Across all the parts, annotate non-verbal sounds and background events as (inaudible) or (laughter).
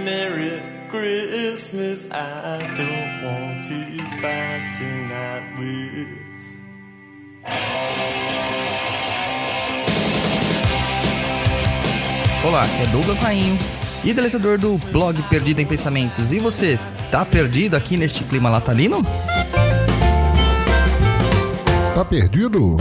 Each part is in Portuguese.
Merry Christmas, I don't want to fight tonight with. Olá, é Douglas Rainho, idealizador do blog Perdido em Pensamentos. E você, tá perdido aqui neste clima natalino? Tá perdido?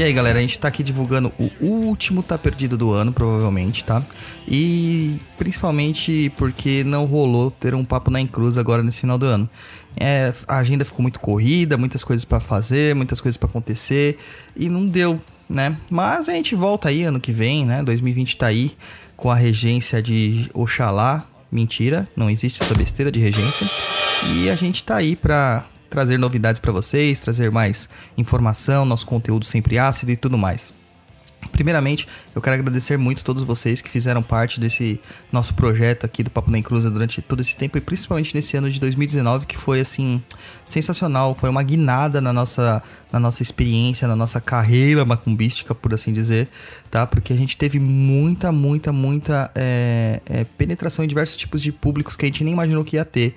E aí, galera, a gente tá aqui divulgando o último Tá Perdido do ano, provavelmente, tá? E principalmente porque não rolou ter um papo na Encruz agora nesse final do ano. É, a agenda ficou muito corrida, muitas coisas para fazer, muitas coisas para acontecer e não deu, né? Mas a gente volta aí ano que vem, né? 2020 tá aí com a regência de Oxalá. Mentira, não existe essa besteira de regência. E a gente tá aí pra trazer novidades para vocês, trazer mais informação, nosso conteúdo sempre ácido e tudo mais. Primeiramente, eu quero agradecer muito a todos vocês que fizeram parte desse nosso projeto aqui do Papo na Encruza durante todo esse tempo e principalmente nesse ano de 2019 que foi assim sensacional, foi uma guinada na nossa na nossa experiência, na nossa carreira macumbística, por assim dizer, tá? Porque a gente teve muita, muita, muita é, é, penetração em diversos tipos de públicos que a gente nem imaginou que ia ter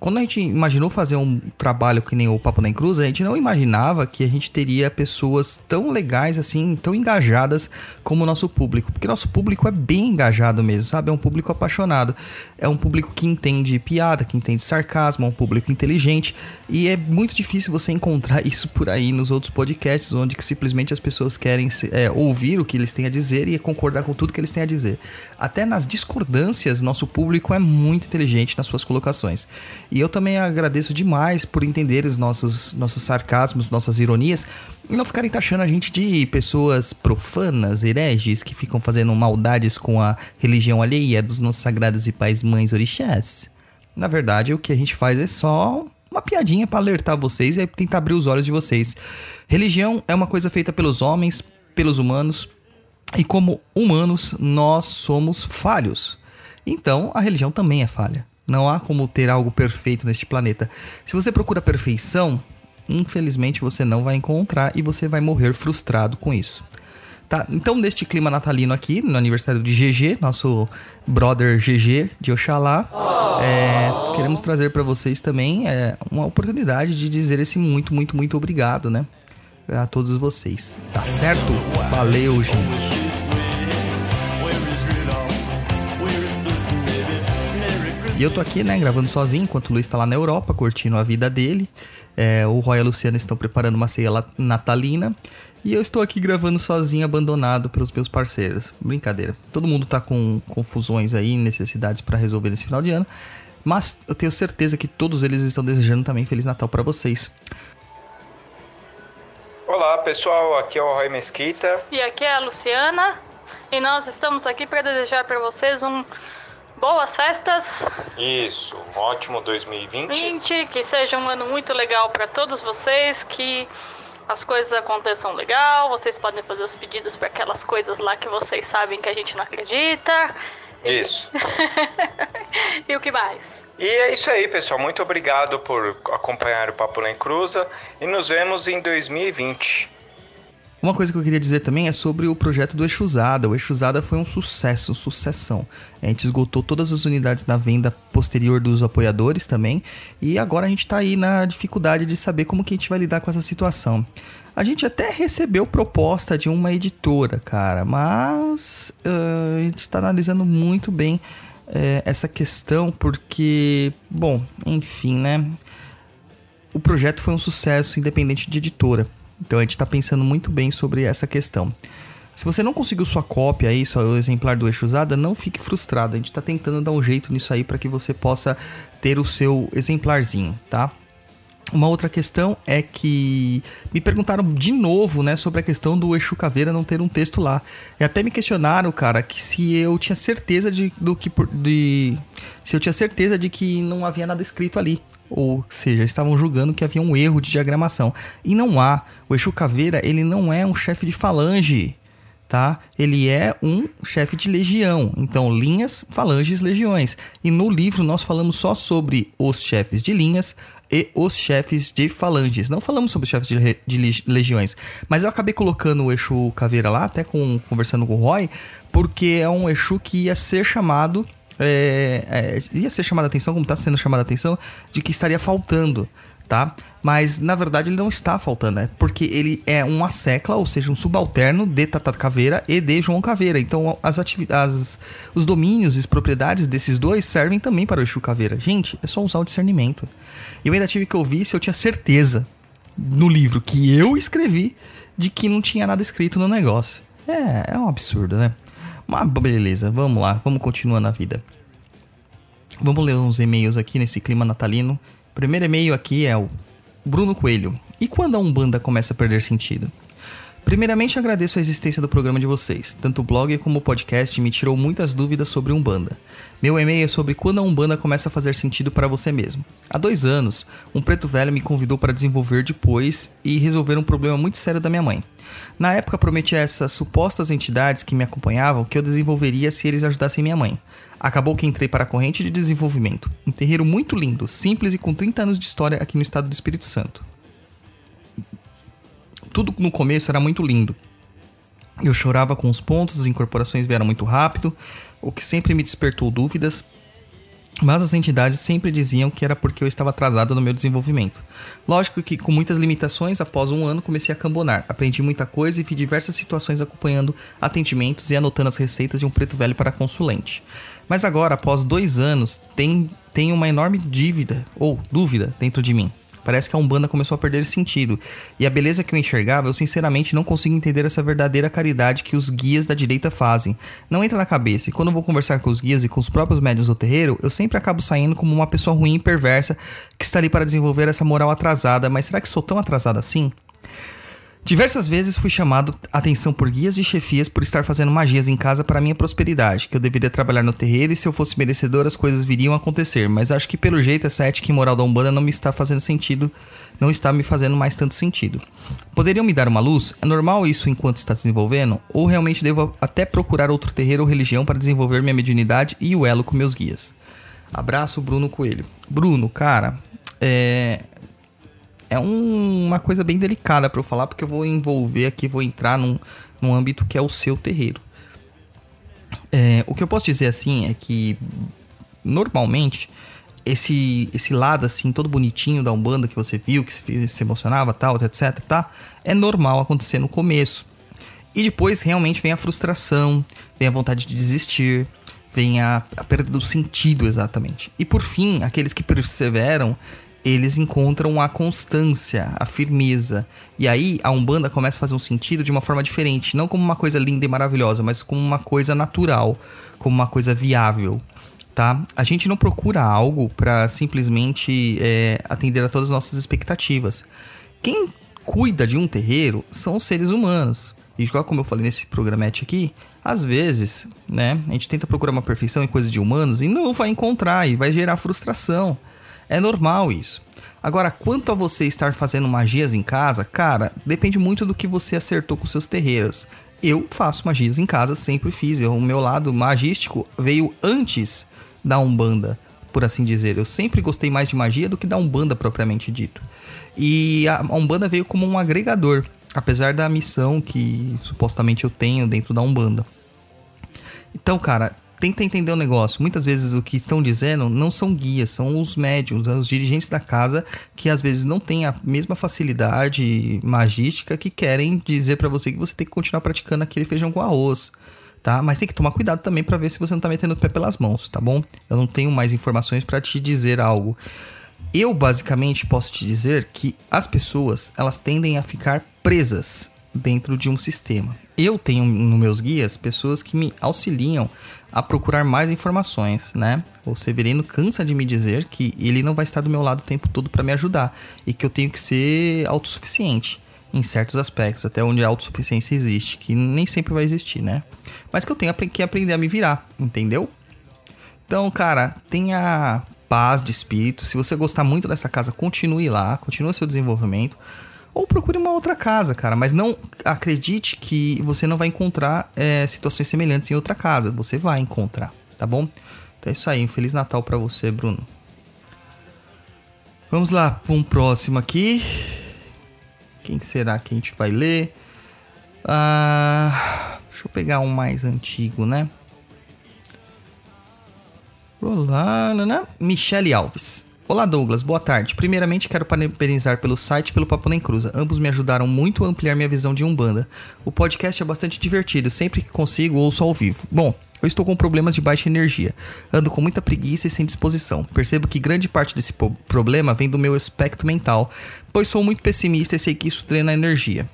quando a gente imaginou fazer um trabalho que nem o Papo na Cruz, a gente não imaginava que a gente teria pessoas tão legais assim, tão engajadas como o nosso público. Porque nosso público é bem engajado mesmo, sabe? É um público apaixonado. É um público que entende piada, que entende sarcasmo, é um público inteligente. E é muito difícil você encontrar (laughs) isso por aí nos outros podcasts, onde que simplesmente as pessoas querem é, ouvir o que eles têm a dizer e concordar com tudo que eles têm a dizer. Até nas discordâncias, nosso público é muito inteligente nas suas colocações. E eu também agradeço demais por entender os nossos, nossos sarcasmos, nossas ironias, e não ficarem taxando a gente de pessoas profanas, hereges, que ficam fazendo maldades com a religião alheia dos nossos sagrados e pais mães orixás. Na verdade, o que a gente faz é só uma piadinha para alertar vocês e tentar abrir os olhos de vocês. Religião é uma coisa feita pelos homens, pelos humanos, e como humanos, nós somos falhos. Então, a religião também é falha. Não há como ter algo perfeito neste planeta. Se você procura perfeição, infelizmente você não vai encontrar e você vai morrer frustrado com isso. Tá, então neste clima natalino aqui, no aniversário de GG, nosso brother GG de Oxalá, é, queremos trazer para vocês também é, uma oportunidade de dizer esse muito, muito, muito obrigado, né? A todos vocês. Tá certo? Valeu, gente. E eu tô aqui, né, gravando sozinho, enquanto o Luiz tá lá na Europa, curtindo a vida dele. É, o Roy e a Luciana estão preparando uma ceia natalina. E eu estou aqui gravando sozinho, abandonado pelos meus parceiros. Brincadeira. Todo mundo tá com confusões aí, necessidades para resolver nesse final de ano. Mas eu tenho certeza que todos eles estão desejando também Feliz Natal para vocês. Olá pessoal, aqui é o Roy Mesquita. E aqui é a Luciana. E nós estamos aqui para desejar para vocês um boas festas. Isso, um ótimo 2020. 20, que seja um ano muito legal para todos vocês, que as coisas aconteçam legal, vocês podem fazer os pedidos para aquelas coisas lá que vocês sabem que a gente não acredita. Isso. (laughs) e o que mais? E é isso aí, pessoal. Muito obrigado por acompanhar o Papo na Cruza e nos vemos em 2020. Uma coisa que eu queria dizer também é sobre o projeto do Exusada. O Exusada foi um sucesso, sucessão. A gente esgotou todas as unidades na venda posterior dos apoiadores também. E agora a gente está aí na dificuldade de saber como que a gente vai lidar com essa situação. A gente até recebeu proposta de uma editora, cara, mas uh, a gente está analisando muito bem uh, essa questão porque, bom, enfim, né? O projeto foi um sucesso independente de editora. Então a gente está pensando muito bem sobre essa questão. Se você não conseguiu sua cópia aí, seu exemplar do eixo usada, não fique frustrado. A gente está tentando dar um jeito nisso aí para que você possa ter o seu exemplarzinho, tá? Uma outra questão é que me perguntaram de novo, né, sobre a questão do Exu Caveira não ter um texto lá. E até me questionaram, cara, que se eu tinha certeza de do que de se eu tinha certeza de que não havia nada escrito ali. Ou seja, estavam julgando que havia um erro de diagramação. E não há. O Exu Caveira, ele não é um chefe de falange, tá? Ele é um chefe de legião. Então, linhas, falanges, legiões. E no livro nós falamos só sobre os chefes de linhas e os chefes de falanges. Não falamos sobre os chefes de, de legiões. Mas eu acabei colocando o Exu Caveira lá, até com, conversando com o Roy, porque é um Exu que ia ser chamado é, é, ia ser chamada a atenção, como está sendo chamada a atenção, de que estaria faltando, tá? Mas na verdade ele não está faltando, né? Porque ele é um assecla, ou seja, um subalterno de Tata Caveira e de João Caveira. Então as atividades, os domínios e as propriedades desses dois servem também para o Exu Caveira. Gente, é só usar o discernimento. Eu ainda tive que ouvir se eu tinha certeza no livro que eu escrevi de que não tinha nada escrito no negócio. É, é um absurdo, né? Mas beleza, vamos lá, vamos continuar na vida. Vamos ler uns e-mails aqui nesse clima natalino. Primeiro e-mail aqui é o Bruno Coelho. E quando a Umbanda começa a perder sentido? Primeiramente, agradeço a existência do programa de vocês. Tanto o blog como o podcast me tirou muitas dúvidas sobre Umbanda. Meu e-mail é sobre quando a Umbanda começa a fazer sentido para você mesmo. Há dois anos, um preto velho me convidou para desenvolver depois e resolver um problema muito sério da minha mãe. Na época, prometi a essas supostas entidades que me acompanhavam que eu desenvolveria se eles ajudassem minha mãe. Acabou que entrei para a corrente de desenvolvimento. Um terreiro muito lindo, simples e com 30 anos de história aqui no estado do Espírito Santo. Tudo no começo era muito lindo. Eu chorava com os pontos, as incorporações vieram muito rápido, o que sempre me despertou dúvidas, mas as entidades sempre diziam que era porque eu estava atrasado no meu desenvolvimento. Lógico que, com muitas limitações, após um ano comecei a cambonar. Aprendi muita coisa e vi diversas situações acompanhando atendimentos e anotando as receitas de um preto velho para consulente. Mas agora, após dois anos, tem, tem uma enorme dívida, ou dúvida, dentro de mim. Parece que a Umbanda começou a perder sentido. E a beleza que eu enxergava, eu sinceramente não consigo entender essa verdadeira caridade que os guias da direita fazem. Não entra na cabeça. E quando eu vou conversar com os guias e com os próprios médios do terreiro, eu sempre acabo saindo como uma pessoa ruim e perversa que está ali para desenvolver essa moral atrasada. Mas será que sou tão atrasada assim? Diversas vezes fui chamado atenção por guias de chefias por estar fazendo magias em casa para minha prosperidade, que eu deveria trabalhar no terreiro e se eu fosse merecedor as coisas viriam a acontecer, mas acho que pelo jeito essa ética e moral da Umbanda não me está fazendo sentido, não está me fazendo mais tanto sentido. Poderiam me dar uma luz? É normal isso enquanto está desenvolvendo? Ou realmente devo até procurar outro terreiro ou religião para desenvolver minha mediunidade e o elo com meus guias? Abraço, Bruno Coelho. Bruno, cara, é, é um, uma coisa bem delicada para eu falar, porque eu vou envolver aqui, vou entrar num, num âmbito que é o seu terreiro. É, o que eu posso dizer assim é que normalmente esse esse lado assim todo bonitinho da umbanda que você viu que se, emocionava tal etc tá? É normal acontecer no começo. E depois realmente vem a frustração vem a vontade de desistir vem a, a perda do sentido exatamente. E por fim aqueles que perseveram eles encontram a constância, a firmeza. E aí a Umbanda começa a fazer um sentido de uma forma diferente, não como uma coisa linda e maravilhosa, mas como uma coisa natural, como uma coisa viável. Tá? A gente não procura algo para simplesmente é, atender a todas as nossas expectativas. Quem cuida de um terreiro são os seres humanos. E como eu falei nesse programete aqui, às vezes, né, a gente tenta procurar uma perfeição em coisas de humanos e não vai encontrar e vai gerar frustração. É normal isso. Agora, quanto a você estar fazendo magias em casa, cara, depende muito do que você acertou com seus terreiros. Eu faço magias em casa, sempre fiz. O meu lado magístico veio antes da Umbanda, por assim dizer. Eu sempre gostei mais de magia do que da Umbanda propriamente dito. E a Umbanda veio como um agregador, apesar da missão que supostamente eu tenho dentro da Umbanda. Então, cara, tenta entender o negócio. Muitas vezes o que estão dizendo não são guias, são os médiums, os dirigentes da casa que às vezes não têm a mesma facilidade magística que querem dizer para você que você tem que continuar praticando aquele feijão com arroz. Tá? Mas tem que tomar cuidado também para ver se você não tá metendo o pé pelas mãos, tá bom? Eu não tenho mais informações para te dizer algo. Eu basicamente posso te dizer que as pessoas, elas tendem a ficar presas dentro de um sistema. Eu tenho nos meus guias pessoas que me auxiliam a procurar mais informações, né? O Severino cansa de me dizer que ele não vai estar do meu lado o tempo todo para me ajudar e que eu tenho que ser autossuficiente em certos aspectos, até onde a autossuficiência existe, que nem sempre vai existir, né? Mas que eu tenho que aprender a me virar, entendeu? Então, cara, tenha paz de espírito. Se você gostar muito dessa casa, continue lá, continue seu desenvolvimento ou procure uma outra casa, cara. Mas não acredite que você não vai encontrar é, situações semelhantes em outra casa. Você vai encontrar, tá bom? Então é isso aí. Um Feliz Natal para você, Bruno. Vamos lá para um próximo aqui. Quem será que a gente vai ler? Ah, deixa eu pegar um mais antigo, né? Olá, Nana. Michele Alves. Olá, Douglas. Boa tarde. Primeiramente, quero parabenizar pelo site e pelo Papo Nem Cruza. Ambos me ajudaram muito a ampliar minha visão de Umbanda. O podcast é bastante divertido. Sempre que consigo, ouço ao vivo. Bom, eu estou com problemas de baixa energia. Ando com muita preguiça e sem disposição. Percebo que grande parte desse problema vem do meu aspecto mental, pois sou muito pessimista e sei que isso drena a energia.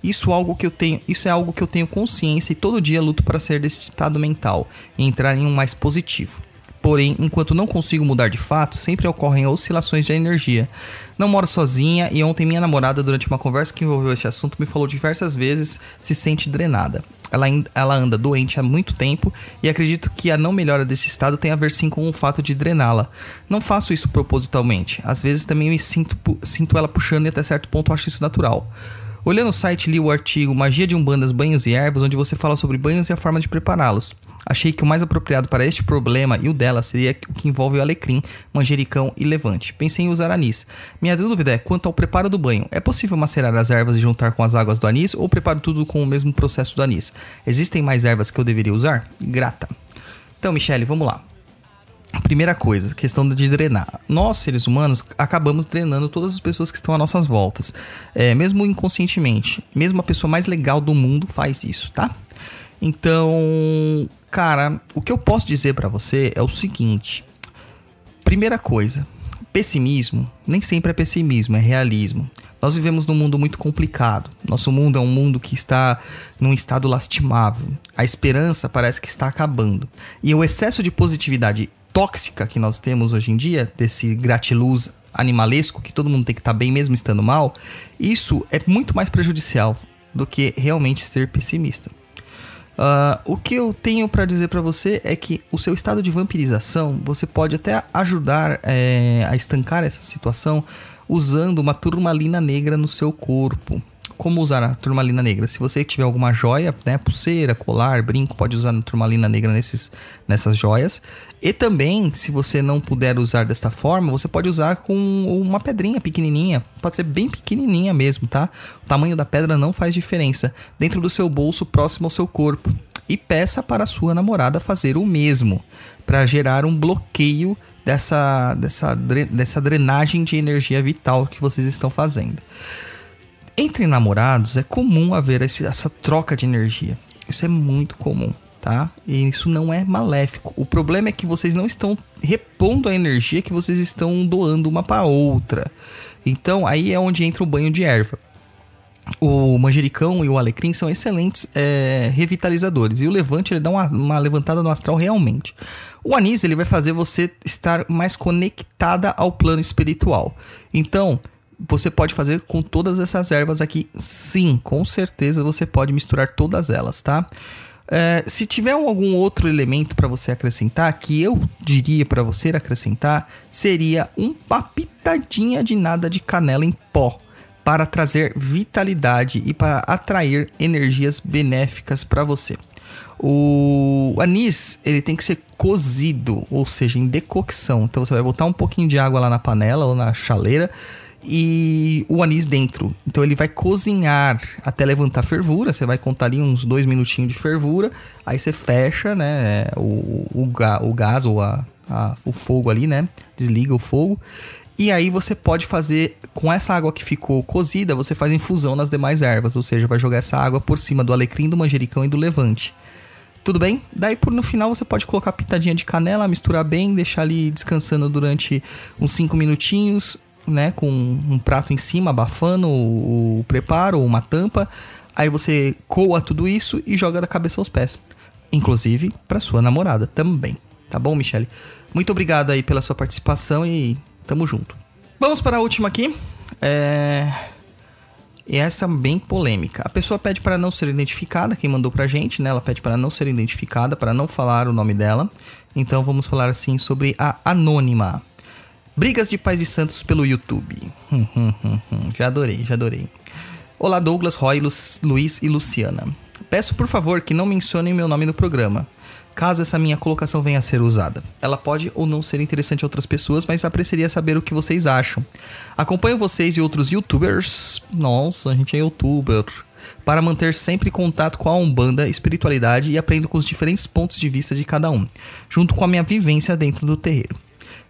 Isso, algo que eu tenho, isso é algo que eu tenho consciência e todo dia luto para sair desse estado mental e entrar em um mais positivo. Porém, enquanto não consigo mudar de fato, sempre ocorrem oscilações de energia. Não moro sozinha e ontem minha namorada, durante uma conversa que envolveu esse assunto, me falou diversas vezes se sente drenada. Ela, ela anda doente há muito tempo e acredito que a não melhora desse estado tem a ver sim com o fato de drená-la. Não faço isso propositalmente. Às vezes também me sinto, sinto ela puxando e até certo ponto acho isso natural. Olhando o site, li o artigo Magia de Umbandas, Banhos e Ervas, onde você fala sobre banhos e a forma de prepará-los. Achei que o mais apropriado para este problema e o dela seria o que envolve o alecrim, manjericão e levante. Pensei em usar anis. Minha dúvida é quanto ao preparo do banho. É possível macerar as ervas e juntar com as águas do anis ou preparo tudo com o mesmo processo do anis? Existem mais ervas que eu deveria usar? Grata. Então, Michele, vamos lá. Primeira coisa, questão de drenar. Nós, seres humanos, acabamos drenando todas as pessoas que estão às nossas voltas. É, mesmo inconscientemente. Mesmo a pessoa mais legal do mundo faz isso, tá? Então, cara, o que eu posso dizer pra você é o seguinte. Primeira coisa, pessimismo nem sempre é pessimismo, é realismo. Nós vivemos num mundo muito complicado. Nosso mundo é um mundo que está num estado lastimável. A esperança parece que está acabando. E o excesso de positividade tóxica que nós temos hoje em dia, desse gratiluz animalesco, que todo mundo tem que estar bem mesmo estando mal, isso é muito mais prejudicial do que realmente ser pessimista. Ah, o que eu tenho pra dizer pra você é que o seu estado de vampirização você pode até ajudar é, a estancar essa situação usando uma turmalina negra no seu corpo. Como usar a turmalina negra? Se você tiver alguma joia, né, pulseira, colar, brinco, pode usar a turmalina negra nesses, nessas joias. E também, se você não puder usar desta forma, você pode usar com uma pedrinha pequenininha. Pode ser bem pequenininha mesmo, tá? O tamanho da pedra não faz diferença. Dentro do seu bolso, próximo ao seu corpo. E peça para a sua namorada fazer o mesmo, para gerar um bloqueio dessa, dessa, dessa drenagem de energia vital que vocês estão fazendo. Entre namorados é comum haver esse- essa troca de energia. Isso é muito comum, tá? E isso não é maléfico. O problema é que vocês não estão repondo a energia que vocês estão doando uma para outra. Então aí é onde entra o banho de erva. O manjericão e o alecrim são excelentes é, revitalizadores. E o levante ele dá uma, uma levantada no astral realmente. O anis ele vai fazer você estar mais conectada ao plano espiritual. Então, você pode fazer com todas essas ervas aqui? Sim, com certeza você pode misturar todas elas, tá? É, se tiver algum outro elemento para você acrescentar, que eu diria para você acrescentar, seria uma pitadinha de nada de canela em pó para trazer vitalidade e para atrair energias benéficas para você. O anis, ele tem que ser cozido, ou seja, em decocção. Então você vai botar um pouquinho de água lá na panela ou na chaleira e o anis dentro. Então ele vai cozinhar até levantar fervura. Você vai contar ali uns dois minutinhos de fervura. Aí você fecha, né, o, o, o gás ou a, a- o fogo ali, né? Desliga o fogo. E aí você pode fazer, com essa água que ficou cozida, você faz infusão nas demais ervas. Ou seja, vai jogar essa água por cima do alecrim, do manjericão e do levante. Tudo bem? Daí por no final você pode colocar pitadinha de canela, misturar bem, deixar ali descansando durante uns 5 minutinhos, né? Com um prato em cima, abafando o, o preparo uma tampa. Aí você coa tudo isso e joga da cabeça aos pés. Inclusive para sua namorada também. Tá bom, Michele? Muito obrigado aí pela sua participação e tamo junto. Vamos para a última aqui. É... E essa bem polêmica. A pessoa pede para não ser identificada, quem mandou pra gente, né? Ela pede para não ser identificada, para não falar o nome dela. Então vamos falar assim sobre a anônima. Brigas de pais e santos pelo YouTube. Hum, hum, hum. Já adorei, já adorei. Olá Douglas, Roy, Lu- Luiz e Luciana. Peço por favor que não mencionem meu nome no programa, caso essa minha colocação venha a ser usada. Ela pode ou não ser interessante a outras pessoas, mas apreciaria saber o que vocês acham. Acompanho vocês e outros youtubers. Nossa, a gente é youtuber. para manter sempre contato com a Umbanda, espiritualidade e aprendo com os diferentes pontos de vista de cada um, junto com a minha vivência dentro do terreiro.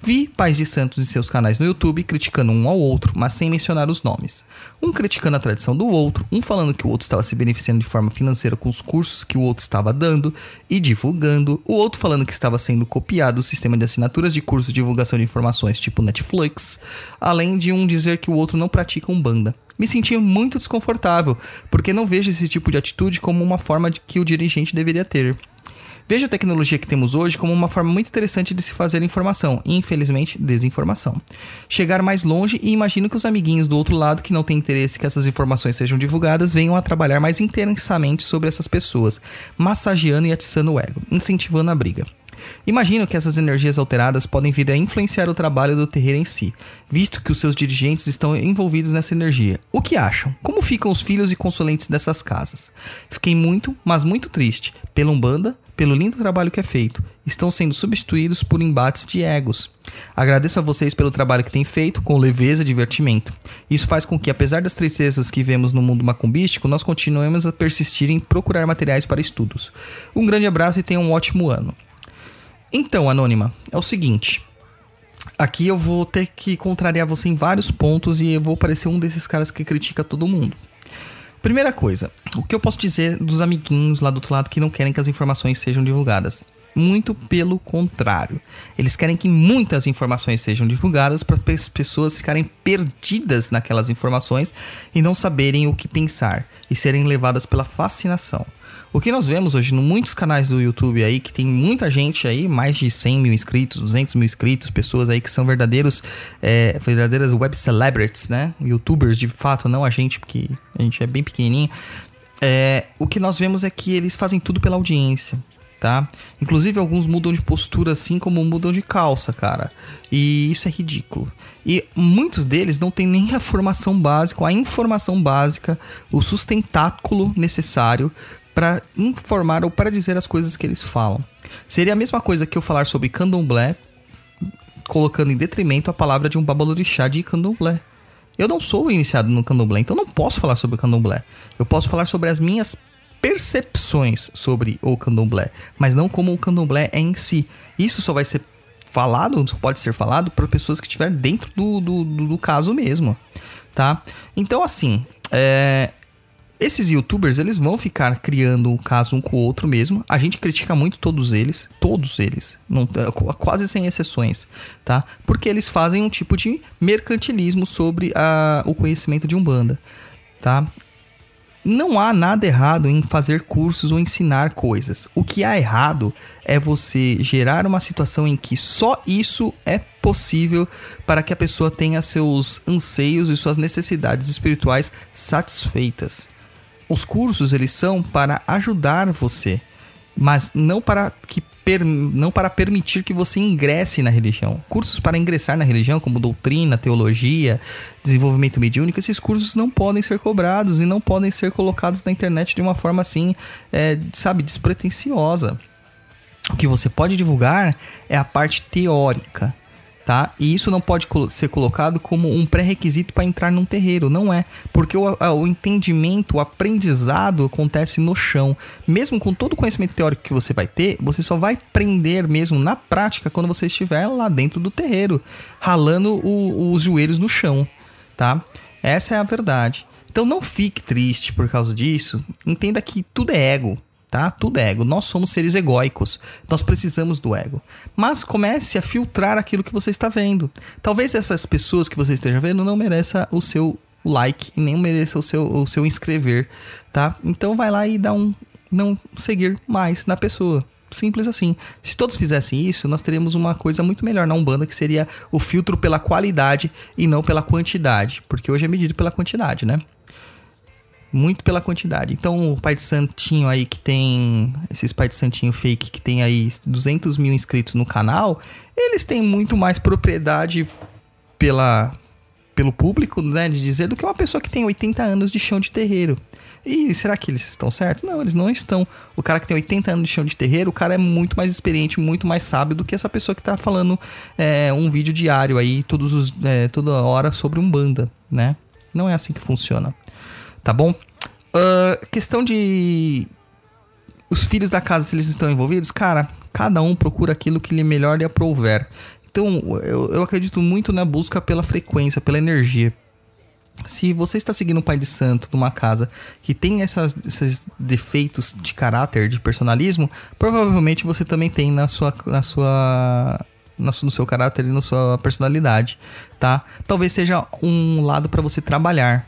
Vi pais de santos em seus canais no YouTube criticando um ao outro, mas sem mencionar os nomes. Um criticando a tradição do outro, um falando que o outro estava se beneficiando de forma financeira com os cursos que o outro estava dando e divulgando, o outro falando que estava sendo copiado o sistema de assinaturas de cursos de divulgação de informações tipo Netflix, além de um dizer que o outro não pratica umbanda. Me senti muito desconfortável, porque não vejo esse tipo de atitude como uma forma de que o dirigente deveria ter. Vejo a tecnologia que temos hoje como uma forma muito interessante de se fazer informação e, infelizmente, desinformação. Chegar mais longe e imagino que os amiguinhos do outro lado que não têm interesse que essas informações sejam divulgadas venham a trabalhar mais intensamente sobre essas pessoas, massageando e atiçando o ego, incentivando a briga. Imagino que essas energias alteradas podem vir a influenciar o trabalho do terreiro em si, visto que os seus dirigentes estão envolvidos nessa energia. O que acham? Como ficam os filhos e consulentes dessas casas? Fiquei muito, mas muito triste, pela Umbanda, pelo lindo trabalho que é feito. Estão sendo substituídos por embates de egos. Agradeço a vocês pelo trabalho que têm feito com leveza e divertimento. Isso faz com que, apesar das tristezas que vemos no mundo macumbístico, nós continuemos a persistir em procurar materiais para estudos. Um grande abraço e tenham um ótimo ano. Então, Anônima, é o seguinte. Aqui eu vou ter que contrariar você em vários pontos e eu vou parecer um desses caras que critica todo mundo. Primeira coisa, o que eu posso dizer dos amiguinhos lá do outro lado que não querem que as informações sejam divulgadas? Muito pelo contrário. Eles querem que muitas informações sejam divulgadas para as pessoas ficarem perdidas naquelas informações e não saberem o que pensar e serem levadas pela fascinação. O que nós vemos hoje em muitos canais do YouTube aí, que tem muita gente aí, mais de 100 mil inscritos, 200 mil inscritos, pessoas aí que são verdadeiros, é, verdadeiras web celebrities, né? Youtubers de fato, não a gente, porque a gente é bem pequenininho. É, o que nós vemos é que eles fazem tudo pela audiência. Tá? Inclusive alguns mudam de postura assim como mudam de calça, cara. E isso é ridículo. E muitos deles não têm nem a formação básica, a informação básica, o sustentáculo necessário para informar ou para dizer as coisas que eles falam. Seria a mesma coisa que eu falar sobre candomblé, colocando em detrimento a palavra de um babalorixá de candomblé. Eu não sou iniciado no candomblé, então não posso falar sobre o candomblé. Eu posso falar sobre as minhas percepções sobre o candomblé, mas não como o candomblé é em si. Isso só vai ser falado, só pode ser falado para pessoas que estiverem dentro do, do, do, do, caso mesmo, tá? Então, assim, é, esses youtubers, eles vão ficar criando um caso um com o outro mesmo. A gente critica muito todos eles, todos eles, não, quase sem exceções, tá? Porque eles fazem um tipo de mercantilismo sobre a, o conhecimento de Umbanda, tá? Não há nada errado em fazer cursos ou ensinar coisas. O que há errado é você gerar uma situação em que só isso é possível para que a pessoa tenha seus anseios e suas necessidades espirituais satisfeitas os cursos eles são para ajudar você, mas não para que per, não para permitir que você ingresse na religião. Cursos para ingressar na religião, como doutrina, teologia, desenvolvimento mediúnico, esses cursos não podem ser cobrados e não podem ser colocados na internet de uma forma assim, é, sabe, despretensiosa. O que você pode divulgar é a parte teórica tá? E isso não pode ser colocado como um pré-requisito para entrar num terreiro, não é, porque o, o, entendimento, o aprendizado acontece no chão. Mesmo com todo o conhecimento teórico que você vai ter, você só vai aprender mesmo na prática quando você estiver lá dentro do terreiro, ralando o, os joelhos no chão, tá? Essa é a verdade. Então não fique triste por causa disso. Entenda que tudo é ego tá? Tudo é ego. Nós somos seres egóicos. Nós precisamos do ego. Mas comece a filtrar aquilo que você está vendo. Talvez essas pessoas que você esteja vendo não mereça o seu like e nem mereça o seu, o seu inscrever, tá? Então vai lá e dá um não seguir mais na pessoa. Simples assim. Se todos fizessem isso, nós teríamos uma coisa muito melhor na Umbanda, que seria o filtro pela qualidade e não pela quantidade. Porque hoje é medido pela quantidade, né? Muito pela quantidade. Então, o pai de santinho aí que tem. Esses pai de santinho fake que tem aí 200 mil inscritos no canal, eles têm muito mais propriedade pela, pelo público, né? De dizer, do que uma pessoa que tem 80 anos de chão de terreiro. E será que eles estão certos? Não, eles não estão. O cara que tem 80 anos de chão de terreiro, o cara é muito mais experiente, muito mais sábio do que essa pessoa que tá falando é, um vídeo diário aí, todos os, é, toda hora sobre um banda, né? Não é assim que funciona tá bom? Uh, questão de. Os filhos da casa, se eles estão envolvidos, cara, cada um procura aquilo que lhe melhor lhe aprouver. Então, eu, eu acredito muito na busca pela frequência, pela energia. Se você está seguindo um pai de santo numa casa que tem essas, esses defeitos de caráter, de personalismo, provavelmente você também tem na sua, na sua no seu caráter e na sua personalidade, tá? Talvez seja um lado para você trabalhar.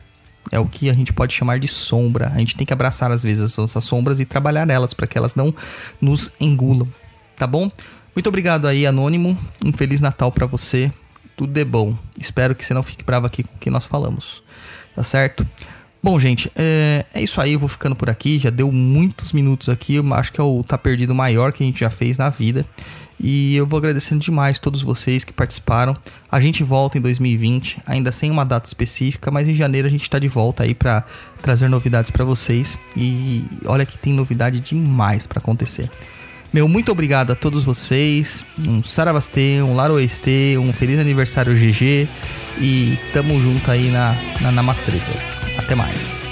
É o que a gente pode chamar de sombra. A gente tem que abraçar às vezes essas sombras e trabalhar elas para que elas não nos engulam, tá bom? Muito obrigado aí, Anônimo. Um feliz Natal para você. Tudo de bom. Espero que você não fique bravo aqui com o que nós falamos. Tá certo? Bom, gente, é, é, isso aí. Eu vou ficando por aqui. Já deu muitos minutos aqui. Eu acho que é o Tá Perdido maior que a gente já fez na vida. E eu vou agradecendo demais todos vocês que participaram. A gente volta em 2020, ainda sem uma data específica, mas em janeiro a gente tá de volta aí para trazer novidades para vocês. E olha que tem novidade demais para acontecer. Meu muito obrigado a todos vocês. Um Saravastê, um Laroeste, um feliz aniversário GG. E tamo junto aí na, na, na Mastreta. Até mais.